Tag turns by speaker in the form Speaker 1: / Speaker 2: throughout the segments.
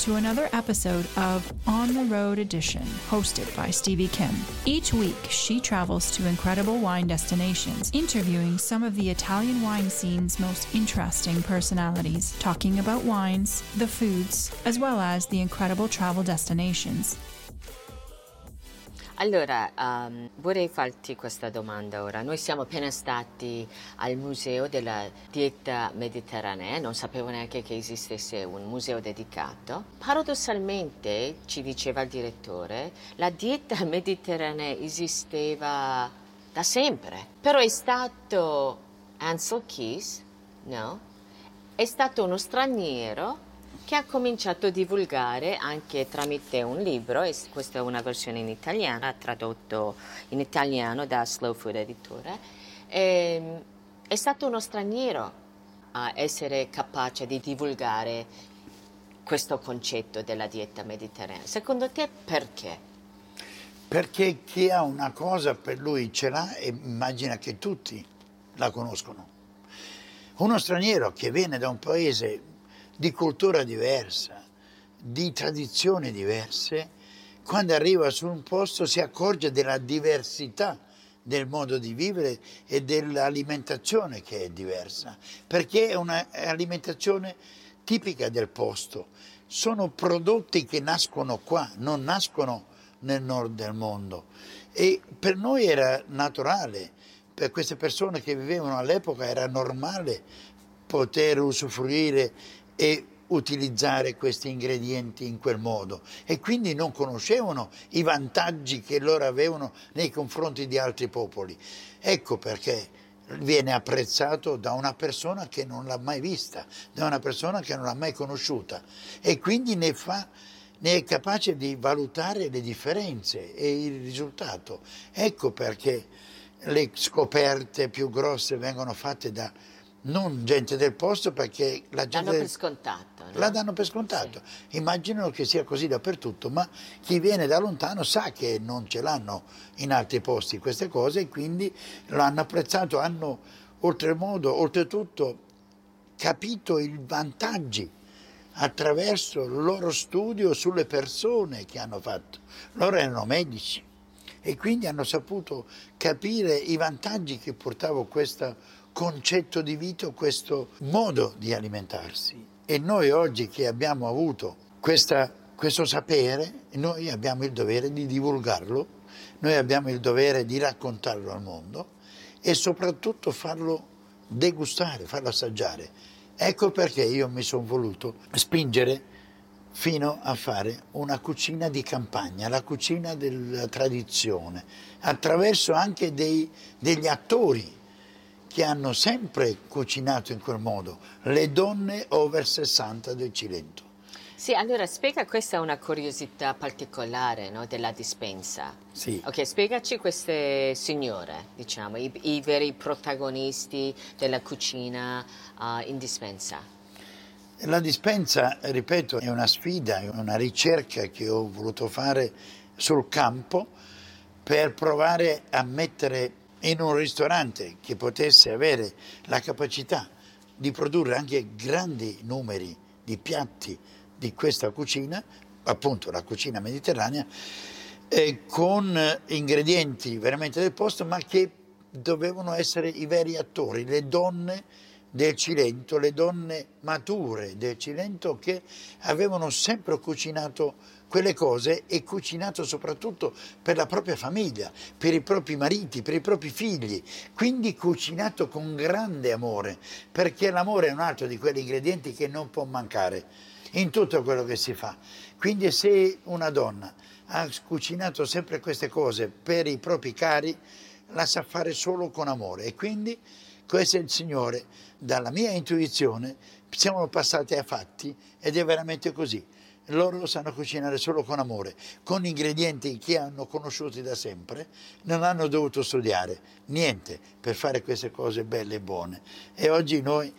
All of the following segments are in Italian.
Speaker 1: To another episode of On the Road Edition, hosted by Stevie Kim. Each week, she travels to incredible wine destinations, interviewing some of the Italian wine scene's most interesting personalities, talking about wines, the foods, as well as the incredible travel destinations.
Speaker 2: Allora, um, vorrei farti questa domanda ora. Noi siamo appena stati al Museo della Dieta Mediterranea, non sapevo neanche che esistesse un museo dedicato. Paradossalmente, ci diceva il direttore, la dieta mediterranea esisteva da sempre, però è stato Ansel Keys, no? È stato uno straniero che ha cominciato a divulgare anche tramite un libro, e questa è una versione in italiano, tradotto in italiano da Slow Food Editore. E, ehm, è stato uno straniero a essere capace di divulgare questo concetto della dieta mediterranea. Secondo te perché?
Speaker 3: Perché chi ha una cosa per lui ce l'ha e immagina che tutti la conoscono. Uno straniero che viene da un paese di cultura diversa, di tradizioni diverse, quando arriva su un posto si accorge della diversità del modo di vivere e dell'alimentazione che è diversa, perché è un'alimentazione tipica del posto. Sono prodotti che nascono qua, non nascono nel nord del mondo. E per noi era naturale, per queste persone che vivevano all'epoca era normale poter usufruire e utilizzare questi ingredienti in quel modo e quindi non conoscevano i vantaggi che loro avevano nei confronti di altri popoli. Ecco perché viene apprezzato da una persona che non l'ha mai vista, da una persona che non l'ha mai conosciuta e quindi ne, fa, ne è capace di valutare le differenze e il risultato. Ecco perché le scoperte più grosse vengono fatte da non gente del posto perché la gente...
Speaker 2: Danno per scontato.
Speaker 3: No? La danno per scontato. Sì. Immaginano che sia così dappertutto, ma chi viene da lontano sa che non ce l'hanno in altri posti queste cose e quindi l'hanno apprezzato, hanno oltremodo, oltretutto capito i vantaggi attraverso il loro studio sulle persone che hanno fatto. Loro erano medici e quindi hanno saputo capire i vantaggi che portava questa concetto di vita, questo modo di alimentarsi. E noi oggi che abbiamo avuto questa, questo sapere, noi abbiamo il dovere di divulgarlo, noi abbiamo il dovere di raccontarlo al mondo e soprattutto farlo degustare, farlo assaggiare. Ecco perché io mi sono voluto spingere fino a fare una cucina di campagna, la cucina della tradizione, attraverso anche dei, degli attori che hanno sempre cucinato in quel modo, le donne over 60 del Cilento.
Speaker 2: Sì, allora spiega, questa è una curiosità particolare no, della dispensa.
Speaker 3: Sì.
Speaker 2: Ok, spiegaci queste signore, diciamo, i, i veri protagonisti della cucina uh, in dispensa.
Speaker 3: La dispensa, ripeto, è una sfida, è una ricerca che ho voluto fare sul campo per provare a mettere in un ristorante che potesse avere la capacità di produrre anche grandi numeri di piatti di questa cucina, appunto la cucina mediterranea, eh, con ingredienti veramente del posto, ma che dovevano essere i veri attori, le donne del Cilento, le donne mature del Cilento che avevano sempre cucinato quelle cose è cucinato soprattutto per la propria famiglia, per i propri mariti, per i propri figli, quindi cucinato con grande amore, perché l'amore è un altro di quegli ingredienti che non può mancare in tutto quello che si fa. Quindi se una donna ha cucinato sempre queste cose per i propri cari, la sa fare solo con amore e quindi questo è il Signore. Dalla mia intuizione siamo passati ai fatti ed è veramente così. Loro sanno cucinare solo con amore, con ingredienti che hanno conosciuti da sempre, non hanno dovuto studiare niente per fare queste cose belle e buone. E oggi noi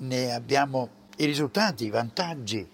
Speaker 3: ne abbiamo i risultati, i vantaggi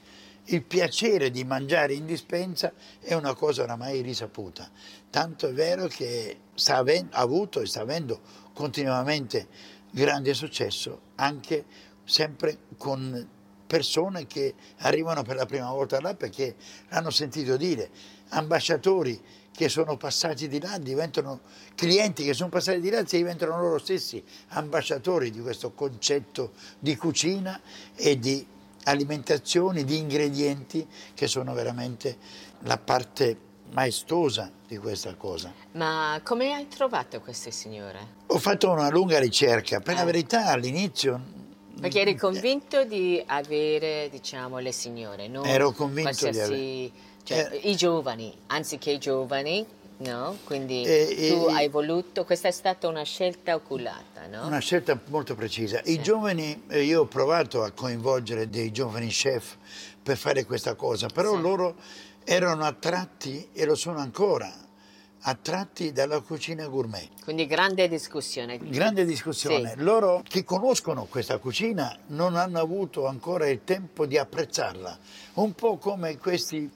Speaker 3: il piacere di mangiare in dispensa è una cosa oramai risaputa, tanto è vero che sta avendo, ha avuto e sta avendo continuamente grande successo anche sempre con persone che arrivano per la prima volta là perché l'hanno sentito dire, ambasciatori che sono passati di là diventano clienti che sono passati di là e diventano loro stessi ambasciatori di questo concetto di cucina e di alimentazioni, di ingredienti che sono veramente la parte maestosa di questa cosa.
Speaker 2: Ma come hai trovato queste signore?
Speaker 3: Ho fatto una lunga ricerca, per eh. la verità all'inizio...
Speaker 2: Perché eri convinto di avere, diciamo, le signore, non
Speaker 3: Ero convinto di avere...
Speaker 2: Cioè, eh. i giovani, anziché i giovani, No? Quindi eh, tu eh, hai voluto, questa è stata una scelta oculata, no?
Speaker 3: Una scelta molto precisa. Sì. I giovani, eh, io ho provato a coinvolgere dei giovani chef per fare questa cosa, però sì. loro erano attratti e lo sono ancora attratti dalla cucina gourmet.
Speaker 2: Quindi grande discussione.
Speaker 3: Grande discussione. Sì. Loro che conoscono questa cucina non hanno avuto ancora il tempo di apprezzarla. Un po' come questi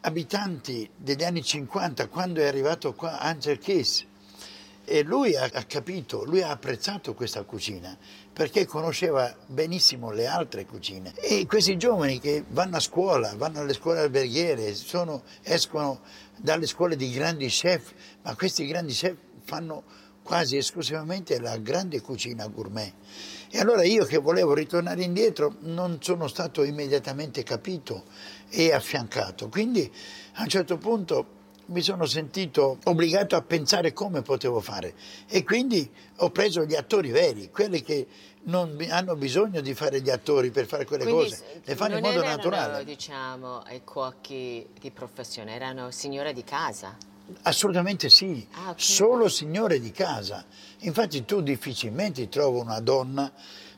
Speaker 3: abitanti degli anni 50, quando è arrivato qua Angel Kiss, e lui ha, ha, capito, lui ha apprezzato questa cucina perché conosceva benissimo le altre cucine. E questi giovani che vanno a scuola, vanno alle scuole alberghiere, sono, escono dalle scuole di grandi chef, ma questi grandi chef fanno quasi esclusivamente la grande cucina gourmet. E allora io che volevo ritornare indietro non sono stato immediatamente capito e affiancato. Quindi a un certo punto mi sono sentito obbligato a pensare come potevo fare e quindi ho preso gli attori veri, quelli che non hanno bisogno di fare gli attori per fare quelle quindi, cose, le fanno in modo
Speaker 2: erano,
Speaker 3: naturale.
Speaker 2: diciamo, i cuochi di professione, erano signore di casa.
Speaker 3: Assolutamente sì, ah, okay. solo signore di casa. Infatti tu difficilmente trovi una donna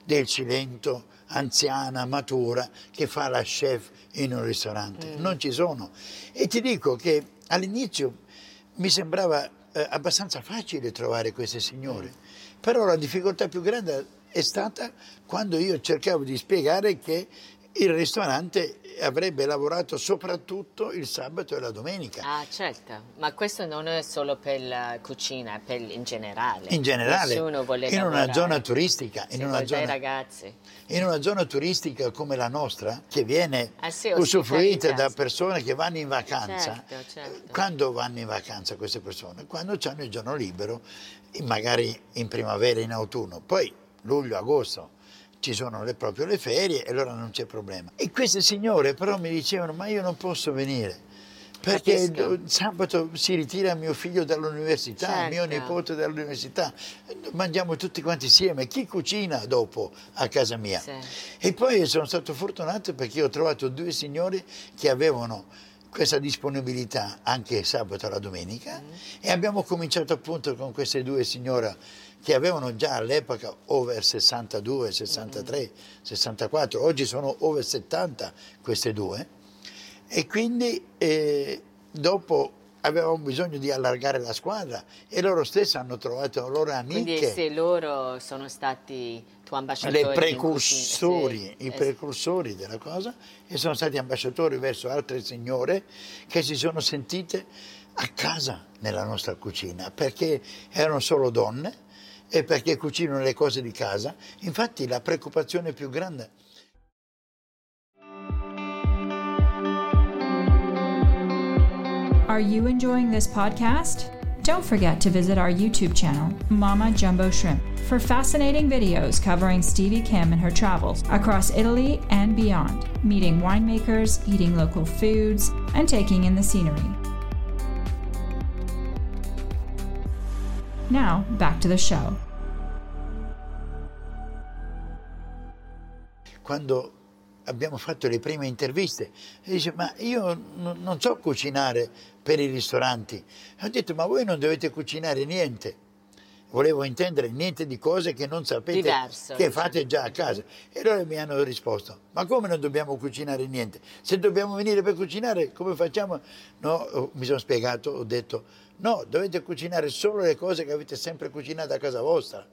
Speaker 3: del Cilento, anziana, matura, che fa la chef in un ristorante. Mm. Non ci sono. E ti dico che all'inizio mi sembrava eh, abbastanza facile trovare queste signore, però la difficoltà più grande è stata quando io cercavo di spiegare che il ristorante avrebbe lavorato soprattutto il sabato e la domenica.
Speaker 2: Ah, certo, ma questo non è solo per la cucina, è per in generale.
Speaker 3: In generale, Nessuno vuole in lavorare. una zona turistica,
Speaker 2: in
Speaker 3: una zona,
Speaker 2: ragazzi.
Speaker 3: in una zona turistica come la nostra, che viene ah, sì, usufruita da persone che vanno in vacanza.
Speaker 2: Certo, certo.
Speaker 3: Quando vanno in vacanza queste persone? Quando hanno il giorno libero, magari in primavera, in autunno, poi luglio, agosto ci sono le, proprio le ferie e allora non c'è problema. E queste signore però mi dicevano ma io non posso venire perché Capisco. sabato si ritira mio figlio dall'università, certo. mio nipote dall'università, mangiamo tutti quanti insieme, chi cucina dopo a casa mia? Sì. E poi sono stato fortunato perché ho trovato due signori che avevano questa disponibilità anche sabato e la domenica mm. e abbiamo cominciato appunto con queste due signore che avevano già all'epoca over 62, 63, mm. 64, oggi sono over 70 queste due e quindi eh, dopo avevamo bisogno di allargare la squadra e loro stesse hanno trovato loro amiche.
Speaker 2: Quindi se loro sono stati tuoi ambasciatori.
Speaker 3: Le precursori, sì, i precursori della cosa e sono stati ambasciatori verso altre signore che si sono sentite a casa nella nostra cucina perché erano solo donne e perché cucinano le cose di casa. Infatti la preoccupazione più grande
Speaker 1: Are you enjoying this podcast? Don't forget to visit our YouTube channel, Mama Jumbo Shrimp, for fascinating videos covering Stevie Kim and her travels across Italy and beyond, meeting winemakers, eating local foods, and taking in the scenery. Now, back to the show.
Speaker 3: Quando abbiamo fatto le prime interviste, dice ma io n- non so cucinare per i ristoranti. Ho detto ma voi non dovete cucinare niente. Volevo intendere niente di cose che non sapete
Speaker 2: Diverso,
Speaker 3: che fate già a casa. E loro mi hanno risposto, ma come non dobbiamo cucinare niente? Se dobbiamo venire per cucinare, come facciamo? No, oh, mi sono spiegato, ho detto, no, dovete cucinare solo le cose che avete sempre cucinato a casa vostra.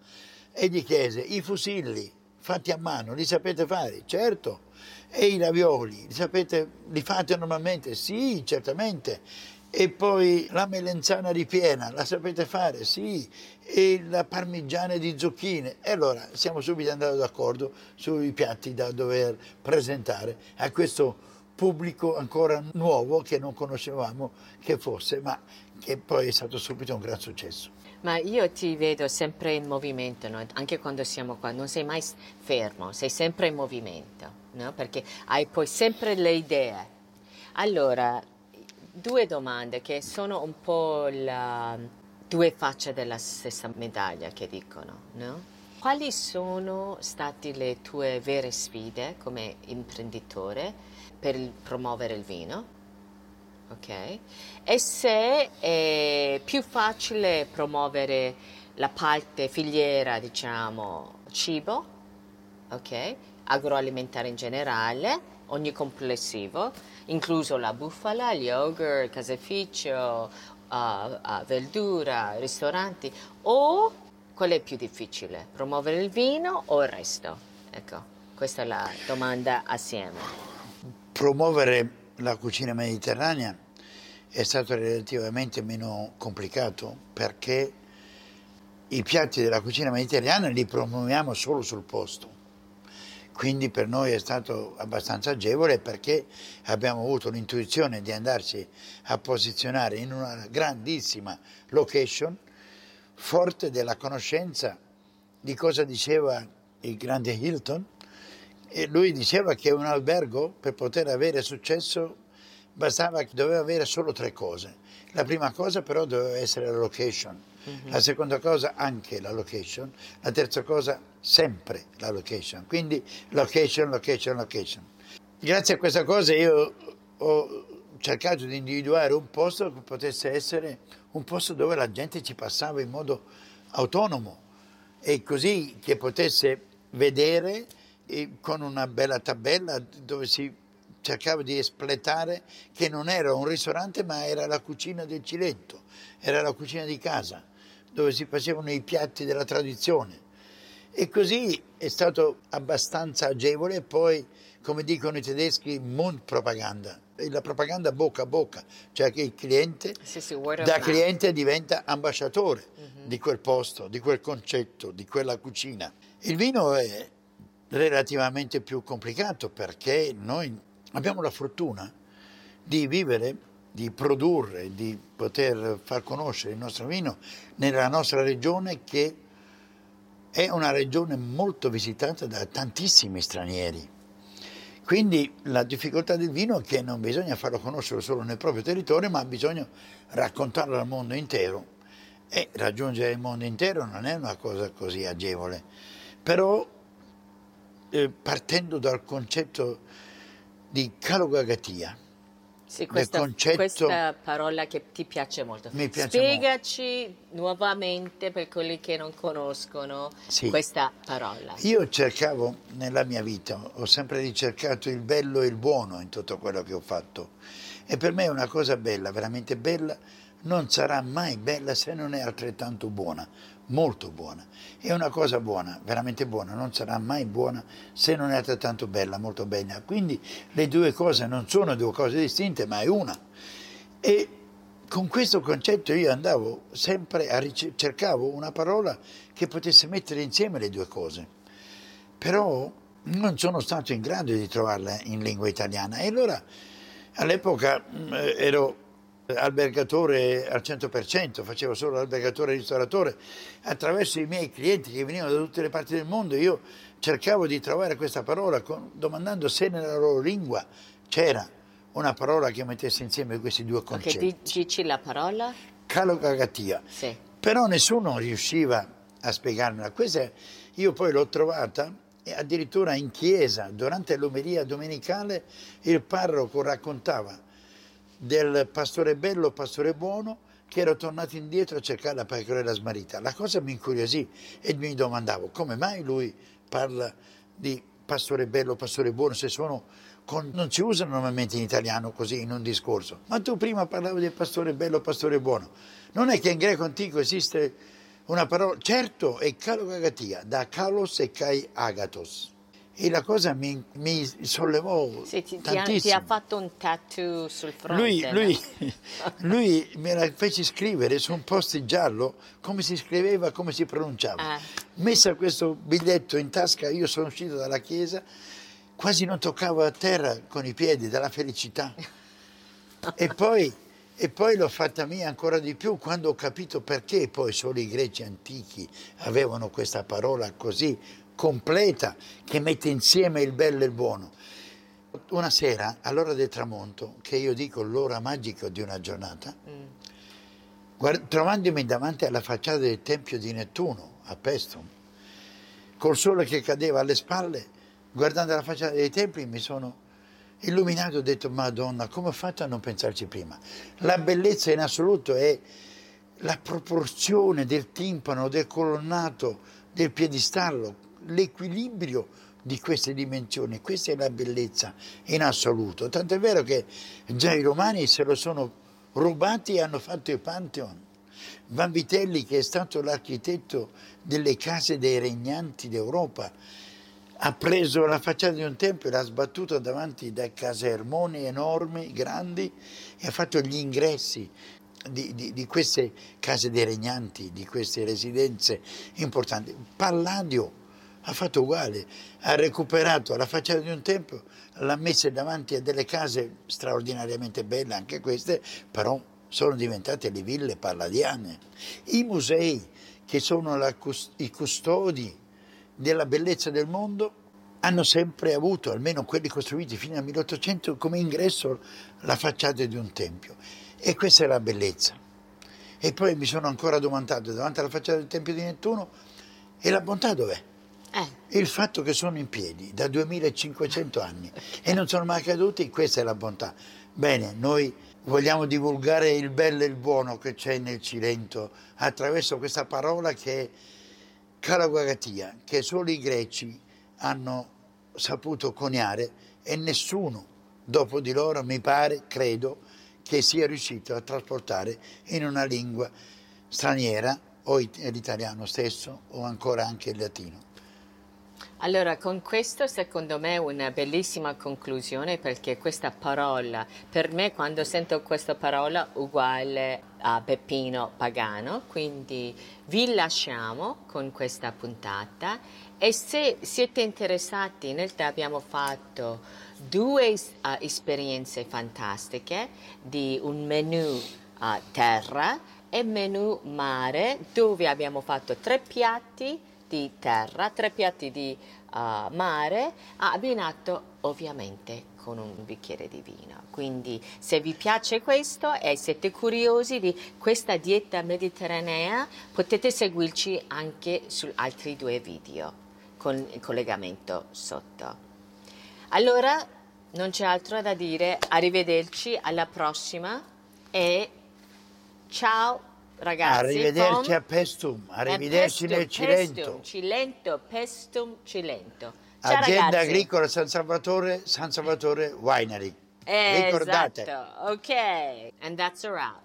Speaker 3: E gli chiese, i fusilli fatti a mano, li sapete fare? Certo. E i ravioli, li, sapete, li fate normalmente? Sì, certamente. E poi la melenzana ripiena, la sapete fare? Sì. E la parmigiana di zucchine. E allora siamo subito andati d'accordo sui piatti da dover presentare a questo pubblico ancora nuovo che non conoscevamo che fosse, ma che poi è stato subito un gran successo.
Speaker 2: Ma io ti vedo sempre in movimento, no? anche quando siamo qua, non sei mai fermo, sei sempre in movimento, no? perché hai poi sempre le idee. Allora, due domande che sono un po' la, due facce della stessa medaglia che dicono, no? Quali sono state le tue vere sfide come imprenditore per il- promuovere il vino? Ok? E se è più facile promuovere la parte filiera, diciamo, cibo, ok? Agroalimentare in generale, ogni complessivo, incluso la bufala, gli yogurt, caseificio, uh, uh, verdura, ristoranti, o qual è più difficile? Promuovere il vino o il resto? Ecco, questa è la domanda assieme.
Speaker 3: promuovere la cucina mediterranea è stato relativamente meno complicato perché i piatti della cucina mediterranea li promuoviamo solo sul posto. Quindi per noi è stato abbastanza agevole perché abbiamo avuto l'intuizione di andarci a posizionare in una grandissima location, forte della conoscenza di cosa diceva il grande Hilton, e lui diceva che un albergo per poter avere successo bastava che doveva avere solo tre cose. La prima cosa però doveva essere la location, la seconda cosa anche la location, la terza cosa sempre la location. Quindi location, location, location. Grazie a questa cosa io ho cercato di individuare un posto che potesse essere un posto dove la gente ci passava in modo autonomo e così che potesse vedere eh, con una bella tabella dove si cercava di espletare che non era un ristorante ma era la cucina del Cilento, era la cucina di casa, dove si facevano i piatti della tradizione. E così è stato abbastanza agevole, poi come dicono i tedeschi, Mundpropaganda, E la propaganda bocca a bocca, cioè che il cliente
Speaker 2: Sì, sì,
Speaker 3: da cliente diventa ambasciatore di quel posto, di quel concetto, di quella cucina. Il vino è relativamente più complicato perché noi abbiamo la fortuna di vivere, di produrre, di poter far conoscere il nostro vino nella nostra regione che è una regione molto visitata da tantissimi stranieri. Quindi la difficoltà del vino è che non bisogna farlo conoscere solo nel proprio territorio, ma bisogna raccontarlo al mondo intero. E raggiungere il mondo intero non è una cosa così agevole. Però eh, partendo dal concetto di calogagatia,
Speaker 2: Sì, questa,
Speaker 3: concetto-
Speaker 2: questa parola che ti piace molto.
Speaker 3: Mi piace
Speaker 2: Spiegaci nuovamente per quelli che non conoscono
Speaker 3: Sì.
Speaker 2: questa parola.
Speaker 3: Io cercavo nella mia vita, ho sempre ricercato il bello e il buono in tutto quello che ho fatto. E per me una cosa bella, veramente bella, non sarà mai bella se non è altrettanto buona, molto buona. E una cosa buona, veramente buona, non sarà mai buona se non è altrettanto bella, molto bella. Quindi le due cose non sono due cose distinte, ma è una. E con questo concetto io andavo sempre a ricer- cercavo una parola che potesse mettere insieme le due cose. Però non sono stato in grado di trovarla in lingua italiana e allora all'epoca mh, ero albergatore al 100%, facevo solo albergatore e ristoratore, attraverso i miei clienti che venivano da tutte le parti del mondo, io cercavo di trovare questa parola con, domandando se nella loro lingua c'era una parola che mettesse insieme questi due concetti.
Speaker 2: Ok, dici la parola?
Speaker 3: Calogagatia.
Speaker 2: Sì.
Speaker 3: Però nessuno riusciva a spiegarmela. Questa io poi l'ho trovata e addirittura in chiesa, durante l'omelia domenicale, il parroco raccontava del pastore bello, pastore buono, che era tornato indietro a cercare la pecorella smarrita. La cosa mi incuriosì e mi domandavo come mai lui parla di pastore bello, pastore buono, se sono con, non si usano normalmente in italiano così in un discorso. Ma tu prima parlavi di pastore bello, pastore buono. Non è che in greco antico esiste una parola, certo è kalogagatia, da kalos e kai agatos. E la cosa mi, mi sollevò
Speaker 2: sì, ti,
Speaker 3: tantissimo.
Speaker 2: Ti ha, fatto un tattoo sul fronte.
Speaker 3: Lui, lui, lui, me la fece scrivere su un post giallo come si scriveva, come si pronunciava. Ah. Messa questo biglietto in tasca, io sono uscito dalla chiesa, quasi non toccavo a terra con i piedi dalla felicità. e poi, e poi l'ho fatta mia ancora di più quando ho capito perché poi solo i greci antichi avevano questa parola così completa che mette insieme il bello e il buono. Una sera, all'ora del tramonto, che io dico l'ora magica di una giornata, mm. guard- trovandomi davanti alla facciata del Tempio di Nettuno a Pestum, col sole che cadeva alle spalle, guardando la facciata dei templi mi sono illuminato e ho detto Madonna, come ho fatto a non pensarci prima? La bellezza in assoluto è la proporzione del timpano, del colonnato, del piedistallo, l'equilibrio di queste dimensioni, questa è la bellezza in assoluto. Tanto è vero che già i romani se lo sono rubati e hanno fatto il Pantheon. Vanvitelli, che è stato l'architetto delle case dei regnanti d'Europa, ha preso la facciata di un tempio e l'ha sbattuta davanti da casermoni enormi, grandi, e ha fatto gli ingressi di, di, di, queste case dei regnanti, di queste residenze importanti. Palladio ha fatto uguale, ha recuperato la facciata di un tempio, l'ha messa davanti a delle case straordinariamente belle, anche queste, però sono diventate le ville palladiane. I musei, che sono la, i custodi della bellezza del mondo, hanno sempre avuto, almeno quelli costruiti fino al 1800, come ingresso la facciata di un tempio. E questa è la bellezza. E poi mi sono ancora domandato davanti alla facciata del Tempio di Nettuno, e la bontà dov'è? Eh. Il fatto che sono in piedi da 2500 anni e non sono mai caduti, questa è la bontà. Bene, noi vogliamo divulgare il bello e il buono che c'è nel Cilento attraverso questa parola che è Caraguagatia, che solo i greci hanno saputo coniare e nessuno dopo di loro, mi pare, credo, che sia riuscito a trasportare in una lingua straniera o l'italiano stesso o ancora anche il latino.
Speaker 2: Allora, con questo secondo me è una bellissima conclusione perché questa parola, per me quando sento questa parola uguale a Peppino Pagano, quindi vi lasciamo con questa puntata. E se siete interessati, in realtà abbiamo fatto due uh, esperienze fantastiche di un menu a terra e menu mare dove abbiamo fatto tre piatti di terra, tre piatti di uh, mare, abbinato ovviamente con un bicchiere di vino. Quindi se vi piace questo e siete curiosi di questa dieta mediterranea, potete seguirci anche su altri due video con il collegamento sotto. Allora, non c'è altro da dire, arrivederci alla prossima e ciao ragazzi.
Speaker 3: Arrivederci a Pestum, arrivederci
Speaker 2: pestum,
Speaker 3: nel Cilento.
Speaker 2: Pestum, Cilento, Pestum, Cilento. Ciao
Speaker 3: Azienda
Speaker 2: ragazzi.
Speaker 3: agricola San Salvatore, San Salvatore Winery. Ricordate.
Speaker 2: Esatto, ok. And that's a wrap.